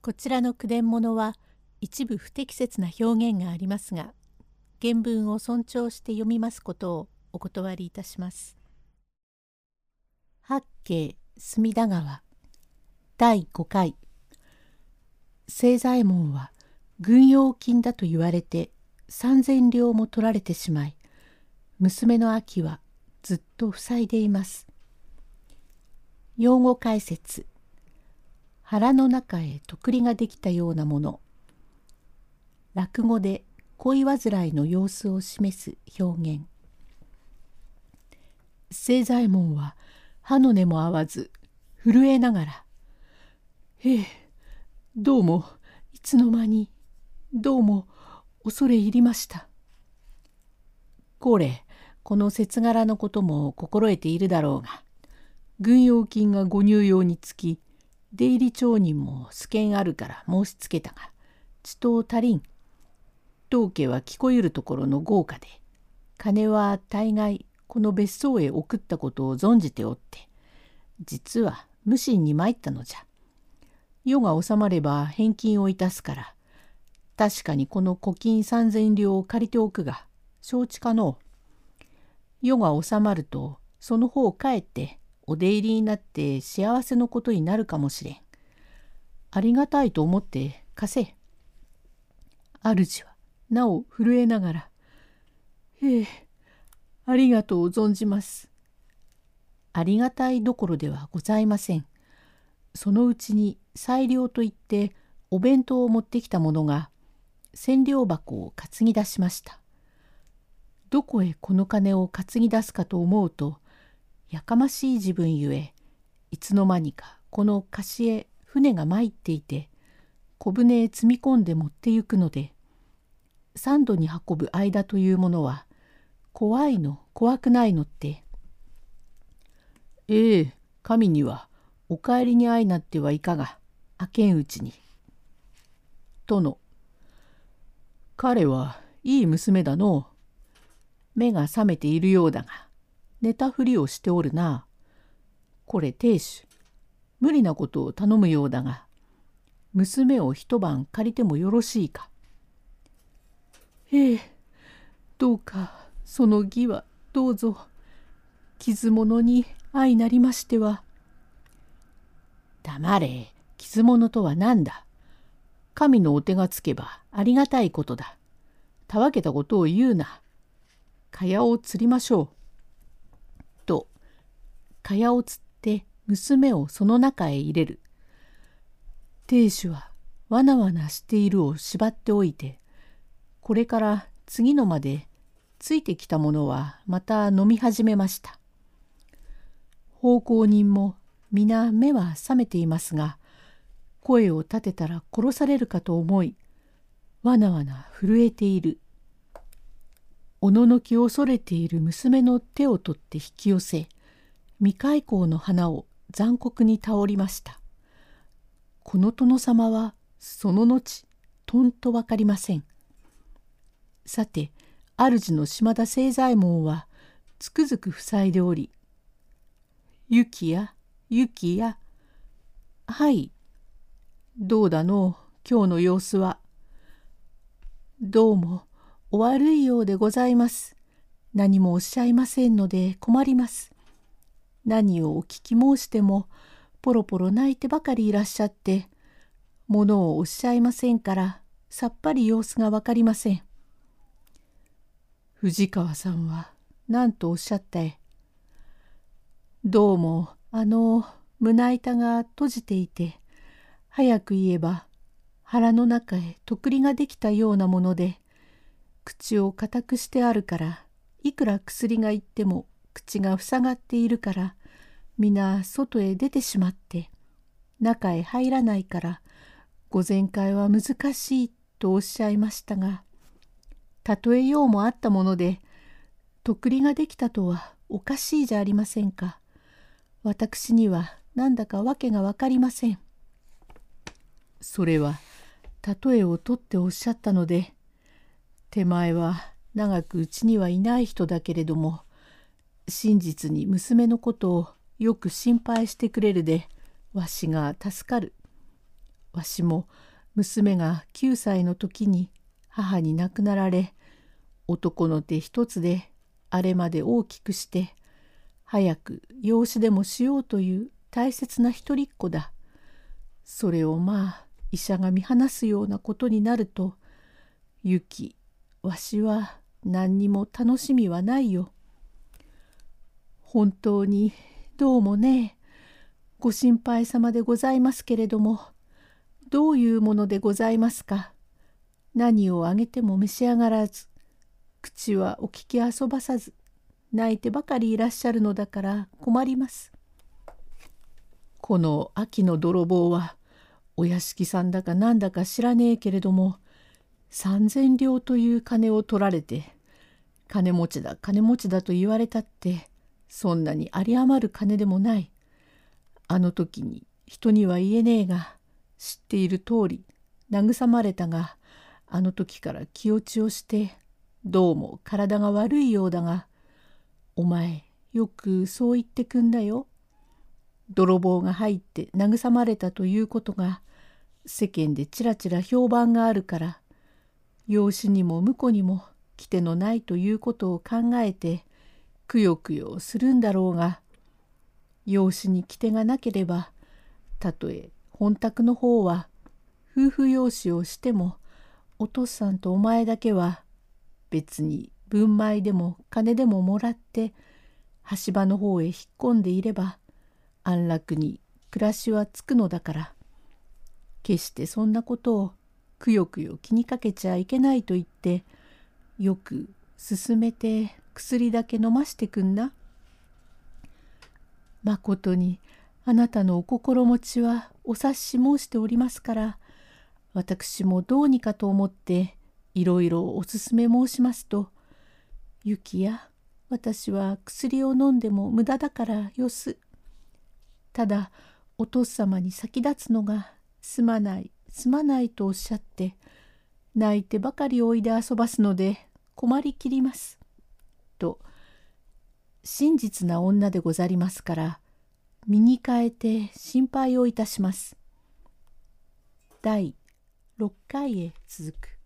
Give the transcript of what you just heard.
こちらの句伝物は一部不適切な表現がありますが原文を尊重して読みますことをお断りいたします。八景隅田川第5回清左衛門は軍用金だと言われて3,000両も取られてしまい娘の秋はずっと塞いでいます。用語解説腹の中へとくりができたようなもの。落語で恋煩いの様子を示す表現。清左衛門は歯の根も合わず震えながら「ええどうもいつの間にどうも恐れ入りました」これこの節柄のことも心得ているだろうが軍用金がご入用につき出入り町人も試験あるから申しつけたがちと足りん当家は聞こえるところの豪華で金は大概この別荘へ送ったことを存じておって実は無心に参ったのじゃ。世が収まれば返金をいたすから確かにこの古金三千両を借りておくが承知かの世が収まるとその方を帰ってお出入りになって幸せのことになるかもしれん。ありがたいと思って貸せ。主はなお震えながら「ええありがとう存じます」ありがたいどころではございません。そのうちに裁量といってお弁当を持ってきた者が千両箱を担ぎ出しました。どこへこの金を担ぎ出すかと思うとやかましい自分ゆえいつの間にかこの貸しへ船が参っていて小舟へ積み込んで持ってゆくので三度に運ぶ間というものは怖いの怖くないのってええ神にはお帰りに相なってはいかが明けんうちに。殿彼はいい娘だの目が覚めているようだが寝たふりをしておるな。これ亭主無理なことを頼むようだが娘を一晩借りてもよろしいか。ええどうかその義はどうぞ傷物に相なりましては。黙れ傷物とは何だ神のお手がつけばありがたいことだ。たわけたことを言うな。蚊帳を釣りましょう。蚊帳を釣って娘をその中へ入れる。亭主はわなわなしているを縛っておいてこれから次のまでついてきた者はまた飲み始めました。奉公人も皆目は覚めていますが声を立てたら殺されるかと思いわなわな震えている。おののき恐れている娘の手を取って引き寄せ未開口の花を残酷に倒りました。この殿様はその後とんと分かりません。さて主の島田清左衛門はつくづく塞いでおり「ゆきやゆきやはいどうだの今日の様子は」「どうもお悪いようでございます。何もおっしゃいませんので困ります。何をお聞き申してもポロポロ泣いてばかりいらっしゃってものをおっしゃいませんからさっぱり様子が分かりません。藤川さんは何とおっしゃったえどうもあの胸板が閉じていて早く言えば腹の中へとくりができたようなもので口を固くしてあるからいくら薬がいっても口が塞がっているから皆外へ出てしまって中へ入らないから御前会は難しいとおっしゃいましたが例えようもあったものでとくりができたとはおかしいじゃありませんか。私にはなんだか訳が分かりません。それは例えをとっておっしゃったので手前は長くうちにはいない人だけれども真実に娘のことをよく心配してくれるでわしが助かる。わしも娘が9歳の時に母に亡くなられ男の手一つであれまで大きくして早く養子でもしようという大切な一人っ子だ。それをまあ医者が見放すようなことになるとゆきわしは何にも楽しみはないよ。本当にどうもねご心配様でございますけれどもどういうものでございますか？何をあげても召し上がらず口はお聞き遊ばさず泣いてばかりいらっしゃるのだから困ります。この秋の泥棒はお屋敷さんだかなんだか知らねえけれども三千両という金を取られて金持ちだ金持ちだと言われたってそんなに有り余る金でもない。あの時に人には言えねえが知っている通り慰まれたがあの時から気落ちをしてどうも体が悪いようだがお前よくそう言ってくんだよ。泥棒が入って慰まれたということが世間でちらちら評判があるから養子にも婿にも来てのないということを考えてくよくよするんだろうが養子に来てがなければたとえ本宅の方は夫婦養子をしてもお父さんとお前だけは別に分米でも金でももらって橋場の方へ引っ込んでいれば安楽に暮らしはつくのだから決してそんなことをくよくよ気にかけちゃいけないと言ってよく進めて薬だけ飲ましてくんな。まことにあなたのお心持ちはお察し申しておりますから私もどうにかと思っていろいろおすすめ申しますと雪や私は薬を飲んでも無駄だからよす。ただお父様に先立つのがすまないすまないとおっしゃって泣いてばかりおいで遊ばすので困りきります。と真実な女でござりますから身に変えて心配をいたします。第6回へ続く。